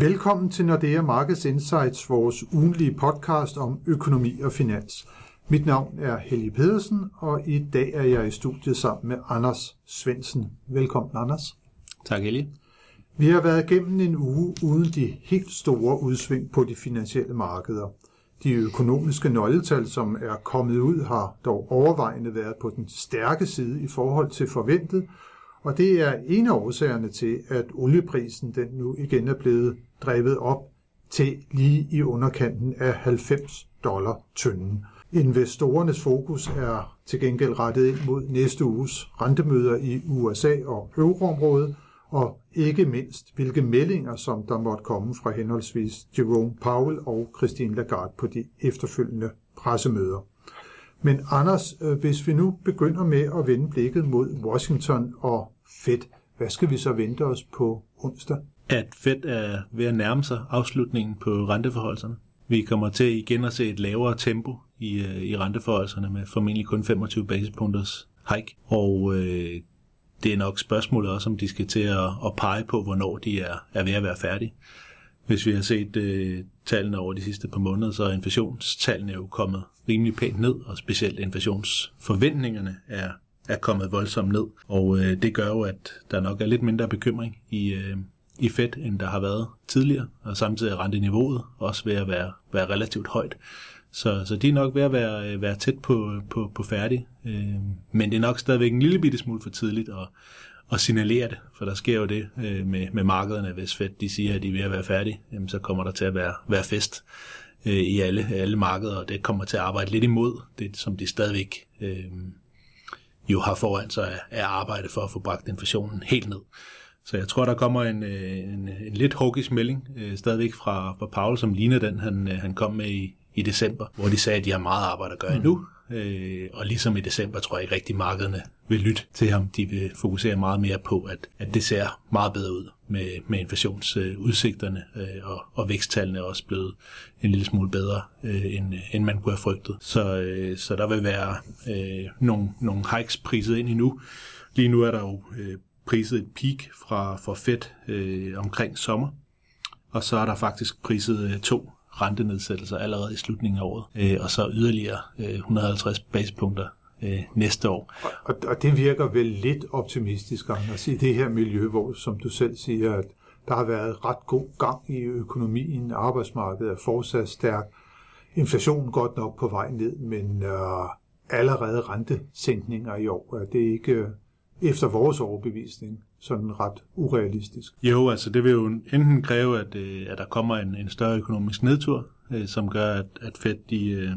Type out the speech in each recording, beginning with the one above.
Velkommen til Nordea Markets Insights, vores ugenlige podcast om økonomi og finans. Mit navn er Helge Pedersen, og i dag er jeg i studiet sammen med Anders Svensen. Velkommen, Anders. Tak, Helge. Vi har været igennem en uge uden de helt store udsving på de finansielle markeder. De økonomiske nøgletal, som er kommet ud, har dog overvejende været på den stærke side i forhold til forventet, og det er en af årsagerne til, at olieprisen den nu igen er blevet drevet op til lige i underkanten af 90 dollar tynden. Investorernes fokus er til gengæld rettet ind mod næste uges rentemøder i USA og euroområdet, og ikke mindst hvilke meldinger, som der måtte komme fra henholdsvis Jerome Powell og Christine Lagarde på de efterfølgende pressemøder. Men Anders, øh, hvis vi nu begynder med at vende blikket mod Washington og Fed, hvad skal vi så vente os på onsdag? At Fed er ved at nærme sig afslutningen på renteforholdelserne. Vi kommer til igen at se et lavere tempo i, øh, i renteforholdelserne med formentlig kun 25 basispunkters hike. Og øh, det er nok spørgsmålet også, om de skal til at, at pege på, hvornår de er, er ved at være færdige. Hvis vi har set øh, tallene over de sidste par måneder, så er inflationstallene jo kommet rimelig pænt ned, og specielt inflationsforventningerne er, er kommet voldsomt ned. Og øh, det gør jo, at der nok er lidt mindre bekymring i, øh, i Fed, end der har været tidligere, og samtidig er renteniveauet også ved at være, være relativt højt. Så, så de er nok ved at være, øh, være tæt på, på, på færdig. Øh, men det er nok stadigvæk en lille bitte smule for tidligt at, at signalere det, for der sker jo det øh, med, med markederne, hvis Fed de siger, at de er ved at være færdige, jamen, så kommer der til at være, være fest øh, i alle, alle markeder, og det kommer til at arbejde lidt imod det, som de stadigvæk øh, jo har foran sig at arbejde for at få bragt inflationen helt ned. Så jeg tror, der kommer en, øh, en, en lidt hawkish melding øh, stadigvæk fra, fra Paul, som ligner den, han, øh, han kom med i, i december, hvor de sagde, at de har meget arbejde at gøre endnu. Mm. Øh, og ligesom i december tror jeg ikke rigtig, markederne vil lytte til ham. De vil fokusere meget mere på, at, at det ser meget bedre ud med, med inflationsudsigterne, øh, og, og væksttallene er også blevet en lille smule bedre, øh, end, end man kunne have frygtet. Så, øh, så der vil være øh, nogle, nogle hikes priset ind endnu. Lige nu er der jo øh, priset et peak fra, fra Fed øh, omkring sommer, og så er der faktisk priset øh, to rentenedsættelser allerede i slutningen af året, øh, og så yderligere øh, 150 basispunkter øh, næste år. Og, og det virker vel lidt optimistisk, Anders, i det her miljø, hvor, som du selv siger, at der har været ret god gang i økonomien, arbejdsmarkedet er fortsat stærk, inflationen godt nok på vej ned, men øh, allerede rentesænkninger i år, er det ikke efter vores overbevisning sådan ret urealistisk. Jo, altså det vil jo enten kræve, at, øh, at der kommer en, en større økonomisk nedtur, øh, som gør, at, at Fed de, øh,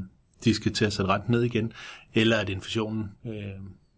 de skal til at sætte rent ned igen, eller at inflationen øh,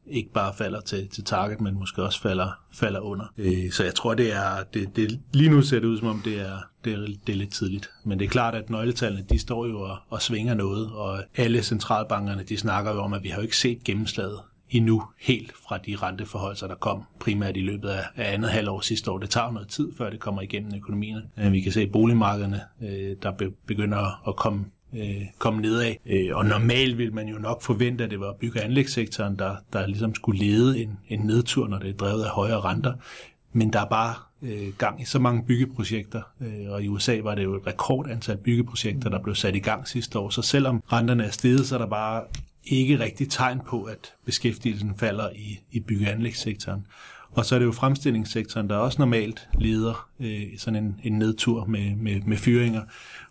ikke bare falder til, til target, men måske også falder, falder under. Øh, så jeg tror, det er, det, det, lige nu ser det ud som om, det er, det, er, det er lidt tidligt. Men det er klart, at nøgletallene, de står jo og, og svinger noget, og alle centralbankerne, de snakker jo om, at vi har jo ikke set gennemslaget endnu helt fra de renteforhold, der kom primært i løbet af, andet halvår sidste år. Det tager noget tid, før det kommer igennem økonomierne. Øh, vi kan se boligmarkederne, øh, der begynder at komme øh, komme nedad. Øh, og normalt vil man jo nok forvente, at det var bygge- og anlægssektoren, der, der ligesom skulle lede en, en nedtur, når det er drevet af højere renter. Men der er bare øh, gang i så mange byggeprojekter, øh, og i USA var det jo et rekordantal byggeprojekter, der blev sat i gang sidste år. Så selvom renterne er steget, så er der bare ikke rigtig tegn på, at beskæftigelsen falder i, i byggeanlægssektoren. og så er det jo fremstillingssektoren, der også normalt leder øh, sådan en, en nedtur med, med, med fyringer.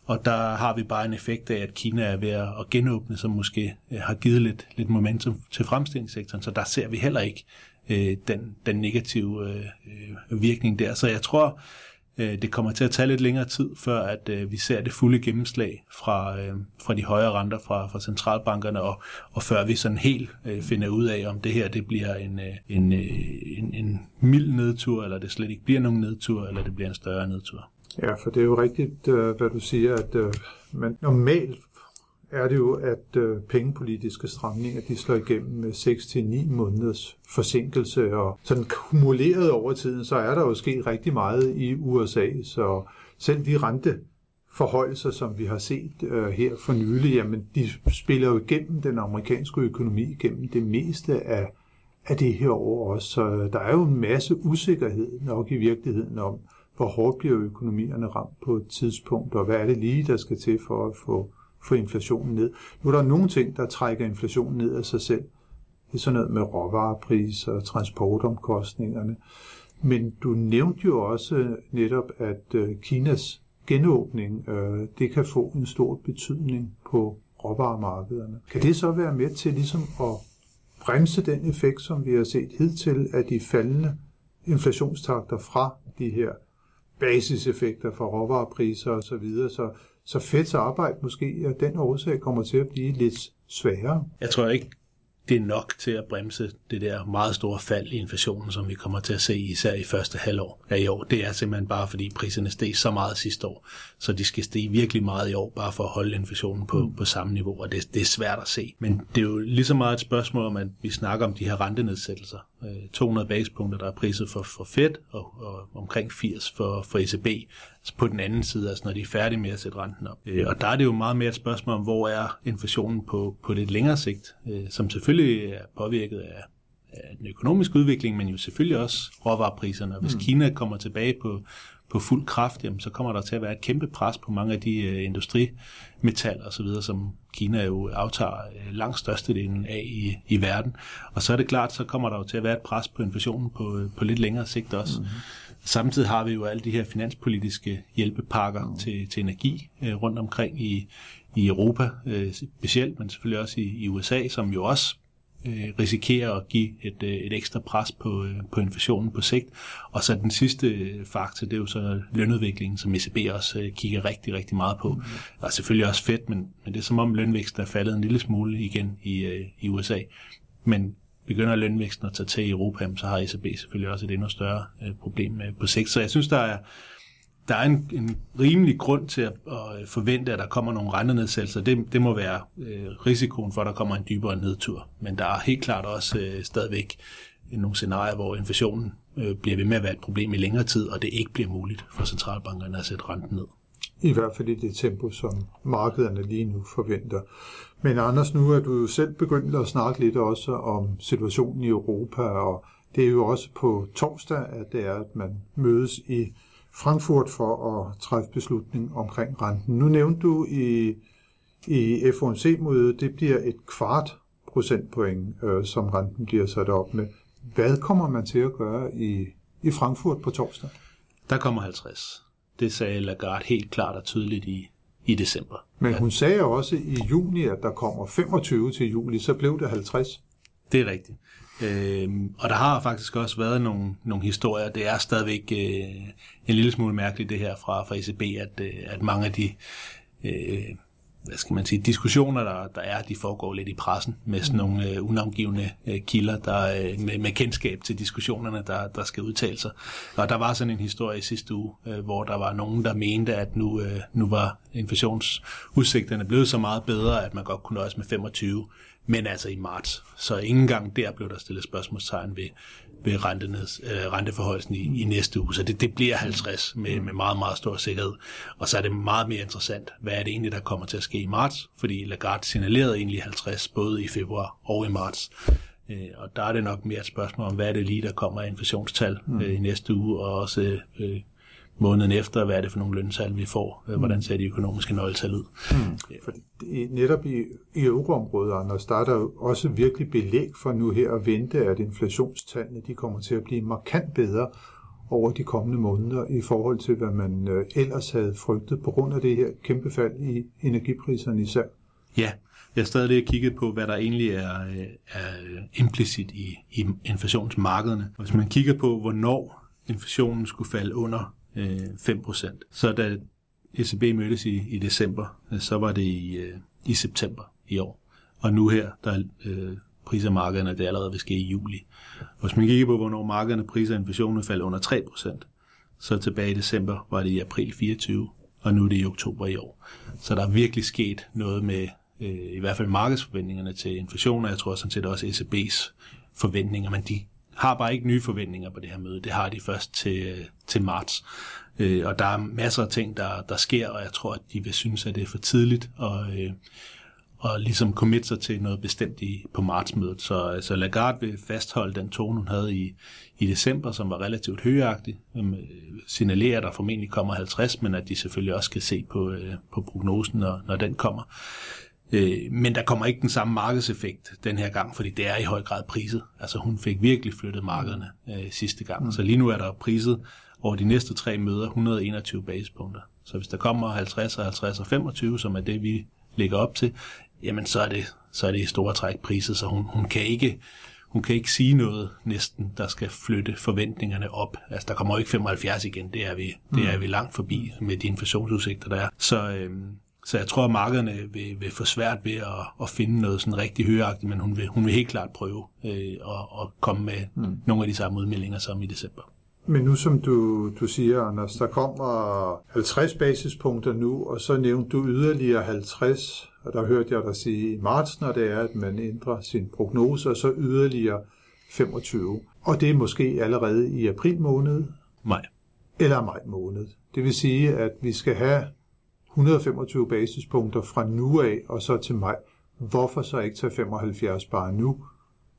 Og der har vi bare en effekt af, at Kina er ved at genåbne, som måske øh, har givet lidt, lidt momentum til fremstillingssektoren. Så der ser vi heller ikke øh, den, den negative øh, øh virkning der. Så jeg tror, Øh, det kommer til at tage lidt længere tid, før at øh, vi ser det fulde gennemslag fra, øh, fra de højere renter fra, fra centralbankerne, og, og før vi sådan helt øh, finder ud af, om det her det bliver en, øh, en, en, en mild nedtur, eller det slet ikke bliver nogen nedtur, eller det bliver en større nedtur. Ja, for det er jo rigtigt, hvad du siger, at man normalt er det jo, at øh, pengepolitiske stramninger de slår igennem med 6-9 måneders forsinkelse, og sådan kumuleret over tiden, så er der jo sket rigtig meget i USA, så selv de rente som vi har set øh, her for nylig, jamen de spiller jo igennem den amerikanske økonomi gennem det meste af, af det her år også. Så øh, der er jo en masse usikkerhed nok i virkeligheden om, hvor hårdt bliver økonomierne ramt på et tidspunkt, og hvad er det lige, der skal til for at få, få inflationen ned. Nu er der nogle ting, der trækker inflationen ned af sig selv. Det er sådan noget med råvarepriser, transportomkostningerne. Men du nævnte jo også netop, at øh, Kinas genåbning, øh, det kan få en stor betydning på råvaremarkederne. Kan det så være med til ligesom at bremse den effekt, som vi har set hidtil af de faldende inflationstakter fra de her basiseffekter fra råvarepriser osv., så, videre, så, så Feds arbejde måske af den årsag kommer til at blive lidt sværere. Jeg tror ikke, det er nok til at bremse det der meget store fald i inflationen, som vi kommer til at se især i første halvår af i år. Det er simpelthen bare fordi priserne steg så meget sidste år, så de skal stige virkelig meget i år, bare for at holde inflationen på, på samme niveau, og det, det er svært at se. Men det er jo lige så meget et spørgsmål om, at vi snakker om de her rentenedsættelser. 200 øh, basepunkter, der er priset for, for Fed, og, og omkring 80 for, for ECB på den anden side, altså når de er færdige med at sætte renten op. Øh, og der er det jo meget mere et spørgsmål om, hvor er inflationen på, på det længere sigt, øh, som selvfølgelig er påvirket af, af den økonomiske udvikling, men jo selvfølgelig også råvarepriserne. Hvis mm. Kina kommer tilbage på, på fuld kraft, jamen, så kommer der til at være et kæmpe pres på mange af de uh, industrimetaller osv., som Kina jo aftager uh, langt størstedelen af i, i verden. Og så er det klart, så kommer der jo til at være et pres på inflationen på, på lidt længere sigt også. Mm. Samtidig har vi jo alle de her finanspolitiske hjælpepakker mm. til, til energi uh, rundt omkring i, i Europa uh, specielt, men selvfølgelig også i, i USA, som jo også øh, risikerer at give et, øh, et ekstra pres på, øh, på inflationen på sigt. Og så den sidste øh, faktor, det er jo så lønudviklingen, som ECB også øh, kigger rigtig, rigtig meget på. Mm. Og selvfølgelig også fedt, men, men det er som om lønvæksten er faldet en lille smule igen i, øh, i USA. Men begynder lønvæksten at tage til i Europa, så har ECB selvfølgelig også et endnu større øh, problem med på sigt. Så jeg synes, der er, der er en, en rimelig grund til at, at øh, forvente, at der kommer nogle rentenedsættelser. Det, det må være øh, risikoen for, at der kommer en dybere nedtur. Men der er helt klart også øh, stadigvæk nogle scenarier, hvor inflationen øh, bliver ved med at være et problem i længere tid, og det ikke bliver muligt for centralbankerne at sætte renten ned. I hvert fald i det tempo, som markederne lige nu forventer. Men Anders, nu er du jo selv begyndt at snakke lidt også om situationen i Europa, og det er jo også på torsdag, at det er, at man mødes i Frankfurt for at træffe beslutning omkring renten. Nu nævnte du i, i FOMC-mødet, det bliver et kvart procentpoint, øh, som renten bliver sat op med. Hvad kommer man til at gøre i, i Frankfurt på torsdag? Der kommer 50. Det sagde Lagarde helt klart og tydeligt i, i december. Men hun sagde også i juni, at der kommer 25 til juli, så blev det 50. Det er rigtigt. Øhm, og der har faktisk også været nogle, nogle historier. Det er stadigvæk øh, en lille smule mærkeligt det her fra, fra ECB, at, øh, at mange af de øh, hvad skal man sige, diskussioner, der, der er, de foregår lidt i pressen med sådan nogle øh, unavngivende øh, kilder, der, øh, med, med kendskab til diskussionerne, der, der skal udtale sig. Og der var sådan en historie i sidste uge, øh, hvor der var nogen, der mente, at nu, øh, nu var inflationsudsigterne blevet så meget bedre, at man godt kunne nøjes med 25 men altså i marts. Så ingen gang der blev der stillet spørgsmålstegn ved, ved renteneds, øh, renteforholdelsen i, i næste uge. Så det, det bliver 50 med, med meget, meget stor sikkerhed. Og så er det meget mere interessant, hvad er det egentlig, der kommer til at ske i marts? Fordi Lagarde signalerede egentlig 50 både i februar og i marts. Øh, og der er det nok mere et spørgsmål om, hvad er det lige, der kommer af inflationstal øh, i næste uge, og også øh, måneden efter, hvad er det for nogle løntal, vi får, mm. hvordan ser de økonomiske nøgletal ud. Mm. For netop i, i euroområdet, Anders, der er der også virkelig belæg for nu her at vente, at inflationstallene de kommer til at blive markant bedre over de kommende måneder i forhold til, hvad man øh, ellers havde frygtet på grund af det her kæmpe fald i energipriserne især. Ja, jeg har stadig lige kigget på, hvad der egentlig er, øh, er implicit i, i inflationsmarkederne. Hvis man kigger på, hvornår inflationen skulle falde under Øh, 5%. Så da ECB mødtes i, i december, øh, så var det i, øh, i september i år. Og nu her, der øh, priser markederne, det allerede vil ske i juli. Og hvis man kigger på, hvornår markederne priser inflationen faldt under 3%, så tilbage i december var det i april 24, og nu er det i oktober i år. Så der er virkelig sket noget med øh, i hvert fald markedsforventningerne til inflation, og jeg tror sådan set også ECB's forventninger, men de har bare ikke nye forventninger på det her møde. Det har de først til, til marts. Øh, og der er masser af ting, der, der sker, og jeg tror, at de vil synes, at det er for tidligt at, øh, og ligesom committe sig til noget bestemt i, på martsmødet. Så, så Lagarde vil fastholde den tone, hun havde i, i december, som var relativt højagtig. Øhm, signalerer, at der formentlig kommer 50, men at de selvfølgelig også skal se på, øh, på prognosen, når, når den kommer. Øh, men der kommer ikke den samme markedseffekt den her gang, fordi det er i høj grad priset. Altså hun fik virkelig flyttet markederne øh, sidste gang. Mm. Så lige nu er der priset over de næste tre møder 121 basispunkter. Så hvis der kommer 50 og 50 og 25, som er det, vi lægger op til, jamen så er det, så er det i store træk priset, så hun, hun kan ikke hun kan ikke sige noget næsten, der skal flytte forventningerne op. Altså, der kommer jo ikke 75 igen, det er vi, det er mm. vi langt forbi med de inflationsudsigter, der er. Så, øhm, så jeg tror, at markederne vil, vil få svært ved at, at finde noget sådan rigtig højagtigt, men hun vil, hun vil helt klart prøve øh, at, at komme med mm. nogle af de samme udmeldinger som i december. Men nu som du, du siger, Anders, der kommer 50 basispunkter nu, og så nævnte du yderligere 50, og der hørte jeg dig sige i marts, når det er, at man ændrer sin prognose, og så yderligere 25. Og det er måske allerede i april måned? Maj. Eller maj måned. Det vil sige, at vi skal have 125 basispunkter fra nu af og så til maj. Hvorfor så ikke tage 75 bare nu,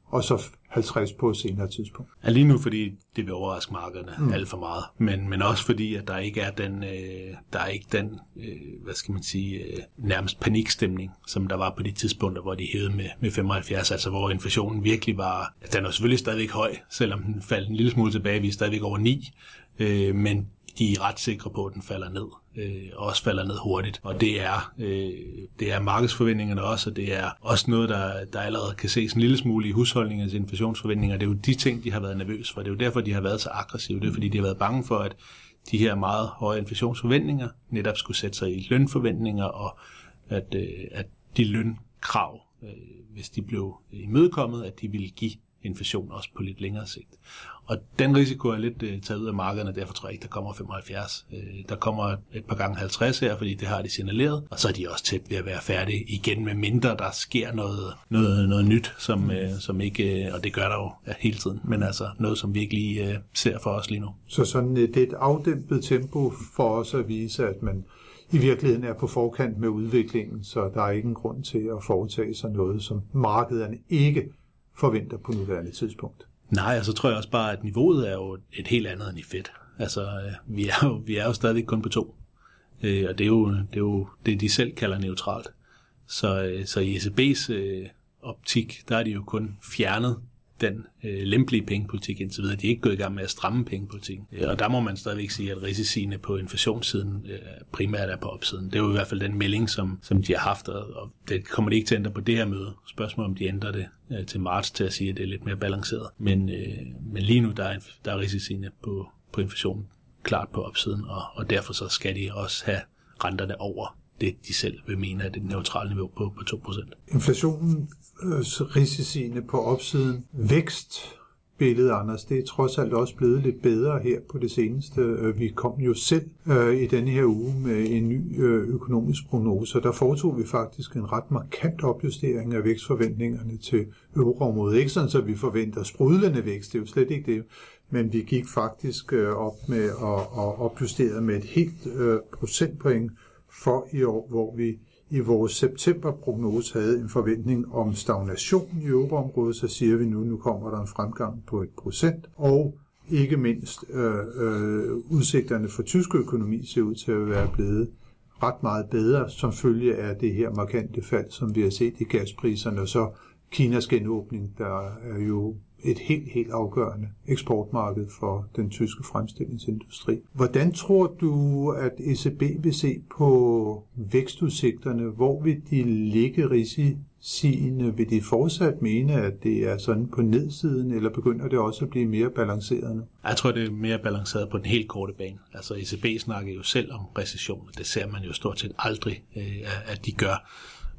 og så 50 på et senere tidspunkt? Ja, lige nu, fordi det vil overraske markederne mm. alt for meget, men, men også fordi, at der ikke er den, øh, der er ikke den øh, hvad skal man sige, øh, nærmest panikstemning, som der var på de tidspunkter, hvor de hævede med, med 75, altså hvor inflationen virkelig var, den er selvfølgelig stadigvæk høj, selvom den faldt en lille smule tilbage, vi er stadigvæk over 9, øh, men de er ret sikre på, at den falder ned, øh, og også falder ned hurtigt. Og det er, øh, det er markedsforventningerne også, og det er også noget, der, der allerede kan ses en lille smule i husholdningens inflationsforventninger. Det er jo de ting, de har været nervøse for. Det er jo derfor, de har været så aggressive. Det er fordi, de har været bange for, at de her meget høje inflationsforventninger netop skulle sætte sig i lønforventninger, og at, øh, at de lønkrav, øh, hvis de blev imødekommet, at de ville give inflation også på lidt længere sigt. Og den risiko er lidt uh, taget ud af markederne, derfor tror jeg ikke, der kommer 75. Uh, øh, der kommer et par gange 50 her, fordi det har de signaleret, og så er de også tæt ved at være færdige igen, med mindre der sker noget, noget, noget nyt, som, uh, som ikke, uh, og det gør der jo ja, hele tiden, men altså noget, som vi ikke lige uh, ser for os lige nu. Så sådan et, et afdæmpet tempo for os at vise, at man i virkeligheden er på forkant med udviklingen, så der er ikke en grund til at foretage sig noget, som markederne ikke forventer på nuværende tidspunkt. Nej, og så tror jeg også bare, at niveauet er jo et helt andet end i fedt. Altså, øh, vi er jo, vi er jo stadig kun på to. Øh, og det er, jo, det er jo det, de selv kalder neutralt. Så, øh, så i ECB's øh, optik, der er de jo kun fjernet den øh, lempelige pengepolitik indtil videre. De er ikke gået i gang med at stramme pengepolitikken. Øh, og der må man stadigvæk sige, at risiciene på inflationssiden øh, primært er på opsiden. Det er jo i hvert fald den melding, som, som de har haft, og det kommer de ikke til at ændre på det her møde. Spørgsmålet om de ændrer det øh, til marts til at sige, at det er lidt mere balanceret. Men, øh, men lige nu der er, der er risiciene på, på inflationen klart på opsiden, og, og derfor så skal de også have renterne over det, de selv vil mene er det neutrale niveau på, på 2%. Inflationen risiciene på opsiden. Vækst billede, Anders, det er trods alt også blevet lidt bedre her på det seneste. Øh, vi kom jo selv øh, i denne her uge med en ny øh, økonomisk prognose, der foretog vi faktisk en ret markant opjustering af vækstforventningerne til euroområdet. Ikke sådan, at vi forventer sprudlende vækst, det er jo slet ikke det, men vi gik faktisk øh, op med at, at opjustere med et helt øh, procentpoint for i år, hvor vi i vores septemberprognose havde en forventning om stagnation i euroområdet, så siger vi nu, nu kommer der en fremgang på et procent, og ikke mindst øh, øh, udsigterne for tysk økonomi ser ud til at være blevet ret meget bedre, som følge af det her markante fald, som vi har set i gaspriserne, og så Kinas genåbning, der er jo et helt, helt afgørende eksportmarked for den tyske fremstillingsindustri. Hvordan tror du, at ECB vil se på vækstudsigterne? Hvor vil de ligge risiciene? Vil de fortsat mene, at det er sådan på nedsiden, eller begynder det også at blive mere balanceret Jeg tror, det er mere balanceret på den helt korte bane. Altså ECB snakker jo selv om recession, og det ser man jo stort set aldrig, øh, at de gør.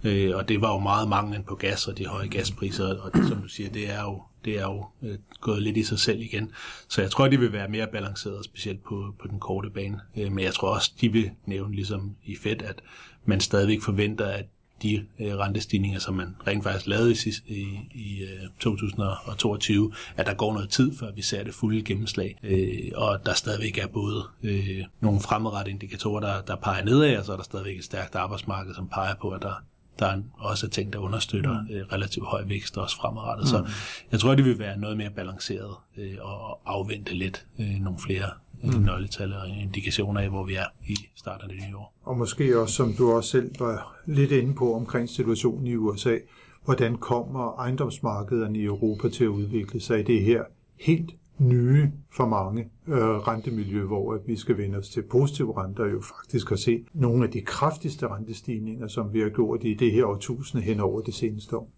Øh, og det var jo meget manglen på gas og de høje gaspriser, og det, som du siger, det er jo, det er jo øh, gået lidt i sig selv igen. Så jeg tror, de vil være mere balanceret, specielt på, på den korte bane. Øh, men jeg tror også, de vil nævne, ligesom i Fed, at man stadigvæk forventer, at de øh, rentestigninger, som man rent faktisk lavede i, i, i øh, 2022, at der går noget tid, før vi ser det fulde gennemslag. Øh, og der stadigvæk er både øh, nogle fremadrettede indikatorer, der, der peger nedad, og så er der stadigvæk et stærkt arbejdsmarked, som peger på, at der der er også ting, der understøtter mm. øh, relativt høj vækst også fremadrettet. Mm. Så jeg tror, det vil være noget mere balanceret øh, og afvente lidt øh, nogle flere øh, mm. nøgletal og indikationer af, hvor vi er i starten af det nye år. Og måske også, som du også selv var lidt inde på omkring situationen i USA, hvordan kommer ejendomsmarkederne i Europa til at udvikle sig i det her helt nye for mange øh, rentemiljø, hvor at vi skal vende os til positive renter, jo faktisk har set nogle af de kraftigste rentestigninger, som vi har gjort i det her årtusinde hen over det seneste år.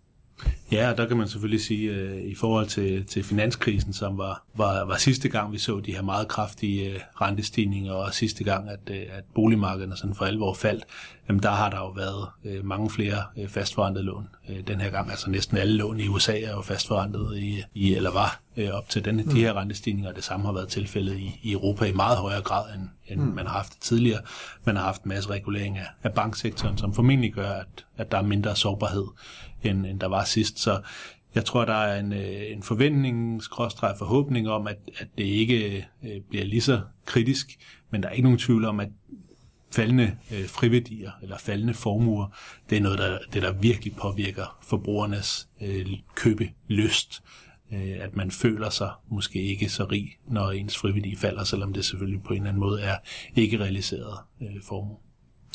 Ja, der kan man selvfølgelig sige, øh, i forhold til, til finanskrisen, som var, var, var sidste gang, vi så de her meget kraftige øh, rentestigninger, og sidste gang, at, øh, at boligmarkederne sådan for alvor faldt, jamen der har der jo været mange flere fastforrentede lån. Den her gang, altså næsten alle lån i USA er jo fastforrentet i, i eller var op til den, de her rentestigninger. Det samme har været tilfældet i, i Europa i meget højere grad, end, end mm. man har haft tidligere. Man har haft en masse regulering af, af banksektoren, som formentlig gør, at, at der er mindre sårbarhed end, end der var sidst. Så jeg tror, der er en, øh, en forventning, skråstreg forhåbning om, at, at det ikke øh, bliver lige så kritisk, men der er ikke nogen tvivl om, at faldende øh, friværdier eller faldende formuer, det er noget, der, det, der virkelig påvirker forbrugernes øh, købelyst. Øh, at man føler sig måske ikke så rig, når ens friværdi falder, selvom det selvfølgelig på en eller anden måde er ikke realiseret øh, formue.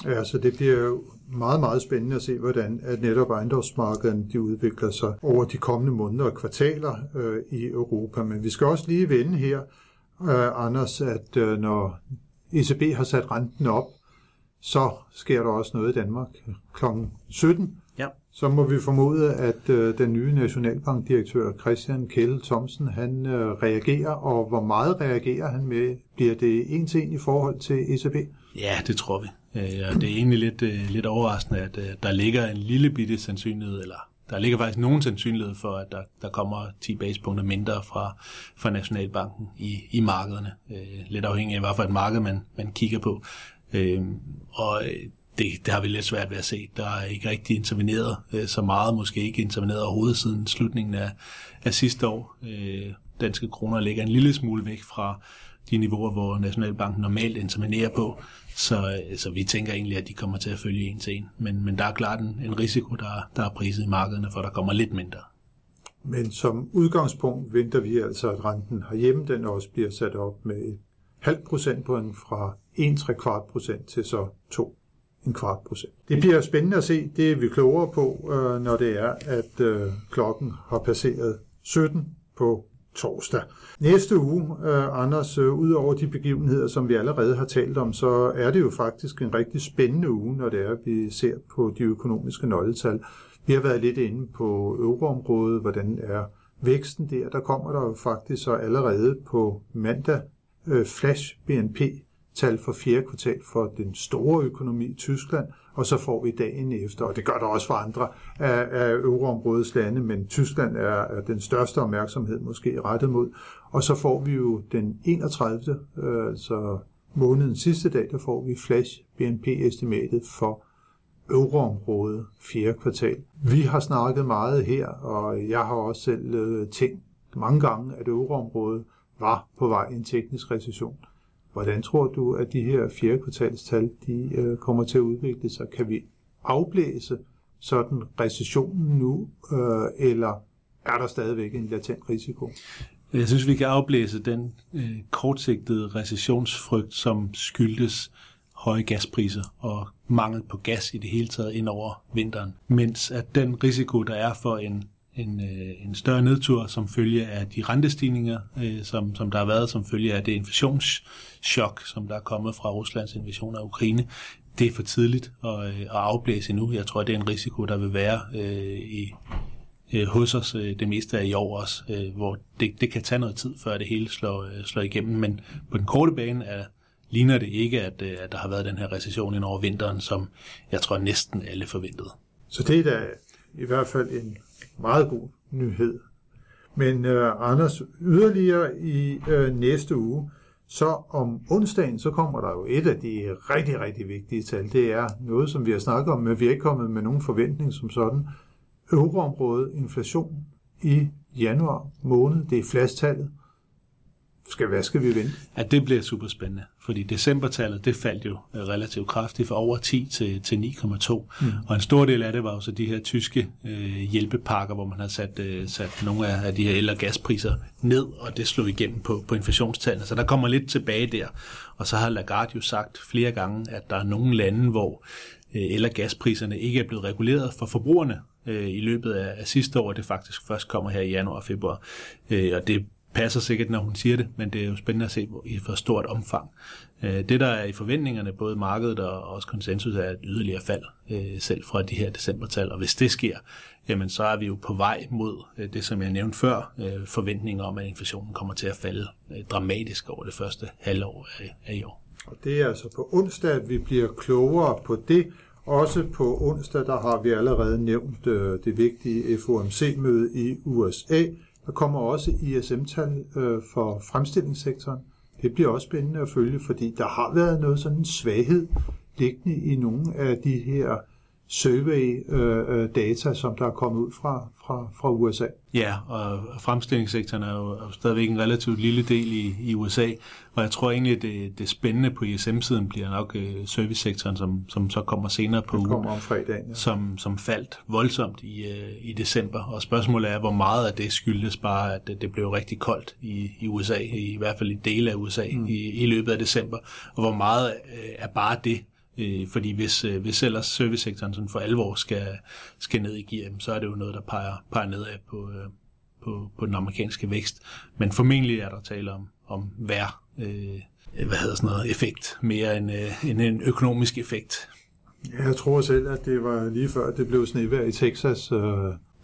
Ja, så det bliver jo meget, meget spændende at se, hvordan at netop ejendomsmarkederne de udvikler sig over de kommende måneder og kvartaler øh, i Europa. Men vi skal også lige vende her, øh, Anders, at øh, når ECB har sat renten op, så sker der også noget i Danmark kl. 17. Ja. Så må vi formode, at øh, den nye nationalbankdirektør Christian Kjell Thomsen, han øh, reagerer, og hvor meget reagerer han med? Bliver det en til en i forhold til ECB? Ja, det tror vi. Øh, det er egentlig lidt, øh, lidt overraskende, at øh, der ligger en lille bitte sandsynlighed, eller der ligger faktisk nogen sandsynlighed for, at der, der kommer 10 basepunkter mindre fra, fra Nationalbanken i, i markederne. Øh, lidt afhængig af, hvad for et marked man, man kigger på. og det, det har vi lidt svært ved at se. Der er ikke rigtig interveneret så meget, måske ikke interveneret overhovedet siden slutningen af, af sidste år. danske kroner ligger en lille smule væk fra de niveauer, hvor Nationalbanken normalt intervenerer på. Så, øh, så vi tænker egentlig, at de kommer til at følge en til en. Men, men der er klart en, en risiko, der, der er priset i markederne, for der kommer lidt mindre. Men som udgangspunkt venter vi altså, at renten herhjemme den også bliver sat op med et halvt procentpoint fra 1,3 kvart procent til så 2 en kvart procent. Det bliver spændende at se, det er vi klogere på, øh, når det er, at øh, klokken har passeret 17 på torsdag. Næste uge, øh, Anders, øh, uh, ud over de begivenheder, som vi allerede har talt om, så er det jo faktisk en rigtig spændende uge, når det er, at vi ser på de økonomiske nøgletal. Vi har været lidt inde på euroområdet, hvordan er væksten der. Der kommer der jo faktisk så allerede på mandag øh, flash BNP tal for fjerde kvartal for den store økonomi Tyskland, og så får vi dagen efter, og det gør der også for andre af, af euroområdets lande, men Tyskland er, er den største opmærksomhed måske rettet mod. Og så får vi jo den 31. Øh, altså månedens sidste dag, der får vi flash BNP-estimatet for euroområdet fjerde kvartal. Vi har snakket meget her, og jeg har også selv øh, tænkt mange gange, at euroområdet var på vej i en teknisk recession. Hvordan tror du, at de her fjerde kvartalstal de, øh, kommer til at udvikle sig? Kan vi afblæse sådan recessionen nu, øh, eller er der stadigvæk en latent risiko? Jeg synes, vi kan afblæse den øh, kortsigtede recessionsfrygt, som skyldes høje gaspriser og mangel på gas i det hele taget ind over vinteren. Mens at den risiko, der er for en en, øh, en større nedtur som følge af de rentestigninger, øh, som, som der har været som følge af det inflationschok, som der er kommet fra Ruslands invasion af Ukraine. Det er for tidligt at, øh, at afblæse endnu. Jeg tror, det er en risiko, der vil være øh, i, øh, hos os øh, det meste af i år også, øh, hvor det, det kan tage noget tid, før det hele slår, øh, slår igennem. Men på den korte bane er, ligner det ikke, at, øh, at der har været den her recession ind over vinteren, som jeg tror næsten alle forventede. Så det er da i hvert fald en meget god nyhed. Men øh, Anders, yderligere i øh, næste uge, så om onsdagen, så kommer der jo et af de rigtig, rigtig vigtige tal. Det er noget, som vi har snakket om, men vi er ikke kommet med nogen forventning som sådan. Euroområdet inflation i januar måned, det er flastallet skal, hvad skal vi vente? At det bliver super spændende, fordi decembertallet, det faldt jo øh, relativt kraftigt fra over 10 til, til 9,2, mm. og en stor del af det var jo så de her tyske øh, hjælpepakker, hvor man har sat, øh, sat nogle af, af de her el- og gaspriser ned, og det slog igennem på, på inflationstallene, så der kommer lidt tilbage der, og så har Lagarde jo sagt flere gange, at der er nogle lande, hvor øh, el- og gaspriserne ikke er blevet reguleret for forbrugerne øh, i løbet af, af sidste år, det faktisk først kommer her i januar og februar, øh, og det passer sikkert, når hun siger det, men det er jo spændende at se i for stort omfang. Øh, det, der er i forventningerne, både markedet og også konsensus, er et yderligere fald, øh, selv fra de her decembertal. Og hvis det sker, jamen så er vi jo på vej mod øh, det, som jeg nævnte før, øh, forventninger om, at inflationen kommer til at falde øh, dramatisk over det første halvår af i år. Og det er altså på onsdag, at vi bliver klogere på det. Også på onsdag, der har vi allerede nævnt øh, det vigtige FOMC-møde i USA, der kommer også ISM-tal øh, for fremstillingssektoren. Det bliver også spændende at følge, fordi der har været noget sådan en svaghed liggende i nogle af de her survey-data, øh, øh, som der er kommet ud fra, fra, fra USA. Ja, og fremstillingssektoren er jo, er jo stadigvæk en relativt lille del i, i USA, og jeg tror egentlig, at det, det spændende på ISM-siden bliver nok uh, servicesektoren, som, som så kommer senere på ugen, kommer om fredagen, ja. som, som faldt voldsomt i, uh, i december. Og spørgsmålet er, hvor meget af det skyldes bare, at det blev rigtig koldt i, i USA, i hvert fald i dele af USA mm. i, i løbet af december, og hvor meget uh, er bare det, Øh, fordi hvis, øh, hvis ellers servicesektoren sådan for alvor skal, skal ned i gear, så er det jo noget, der peger, peger nedad på, øh, på, på den amerikanske vækst. Men formentlig er der tale om, om vær, øh, hvad hedder sådan noget, effekt, mere end, øh, end en økonomisk effekt. Jeg tror selv, at det var lige før, det blev snevejr i Texas. Øh,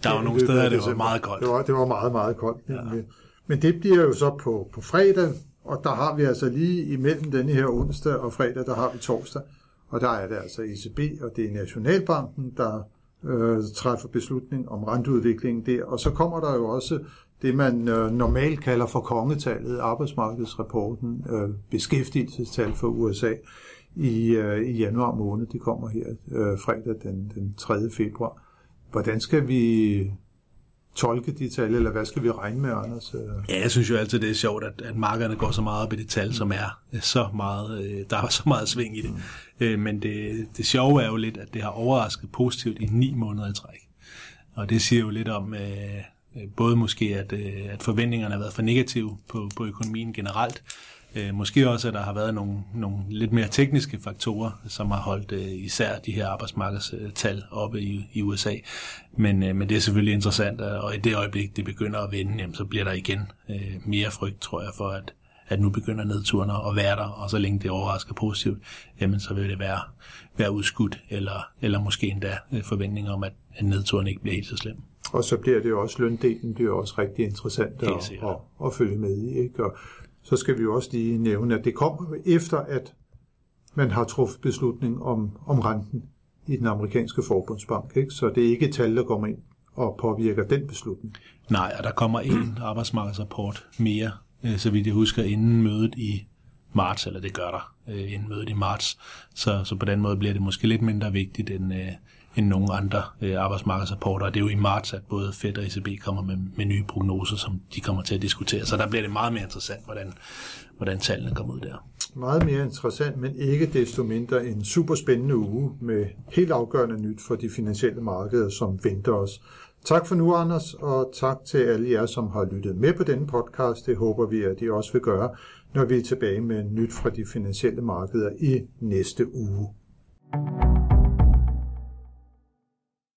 der var nogle steder, det var meget koldt. Det var, det var meget, meget koldt. Ja. Men det bliver jo så på, på fredag, og der har vi altså lige imellem denne her onsdag og fredag, der har vi torsdag. Og der er det altså ECB, og det er Nationalbanken, der øh, træffer beslutning om renteudviklingen der. Og så kommer der jo også det, man øh, normalt kalder for kongetallet, arbejdsmarkedsrapporten, øh, beskæftigelsestal for USA i, øh, i januar måned. Det kommer her øh, fredag den, den 3. februar. Hvordan skal vi tolke de tal, eller hvad skal vi regne med, Anders? Ja, jeg synes jo altid, det er sjovt, at, at markederne går så meget op i det tal, som er øh, så meget, øh, der er så meget sving i det. Mm. Men det, det sjove er jo lidt, at det har overrasket positivt i ni måneder i træk. Og det siger jo lidt om, øh, både måske, at, at forventningerne har været for negative på, på økonomien generelt, Øh, måske også, at der har været nogle, nogle lidt mere tekniske faktorer, som har holdt øh, især de her arbejdsmarkedstal oppe i, i USA. Men, øh, men det er selvfølgelig interessant, og i det øjeblik, det begynder at vende, jamen, så bliver der igen øh, mere frygt, tror jeg, for at, at nu begynder nedturene at være der, og så længe det overrasker positivt, jamen så vil det være, være udskudt, eller, eller måske endda øh, forventninger om, at, at nedturen ikke bliver helt så slem. Og så bliver det jo også, løndelen bliver også rigtig interessant at, at, at følge med i. Ikke? Og så skal vi jo også lige nævne, at det kommer efter, at man har truffet beslutning om, om renten i den amerikanske forbundsbank. Ikke? Så det er ikke et tal, der kommer ind og påvirker den beslutning. Nej, og der kommer en arbejdsmarkedsrapport mere, øh, så vidt jeg husker, inden mødet i marts, eller det gør der, øh, inden mødet i marts. Så, så på den måde bliver det måske lidt mindre vigtigt end, øh, end nogle andre øh, arbejdsmarkedsrapporter. Og det er jo i marts, at både Fed og ECB kommer med, med nye prognoser, som de kommer til at diskutere. Så der bliver det meget mere interessant, hvordan, hvordan tallene kommer ud der. Meget mere interessant, men ikke desto mindre en super spændende uge med helt afgørende nyt for de finansielle markeder, som venter os. Tak for nu, Anders, og tak til alle jer, som har lyttet med på denne podcast. Det håber vi, at I også vil gøre, når vi er tilbage med nyt fra de finansielle markeder i næste uge. thank you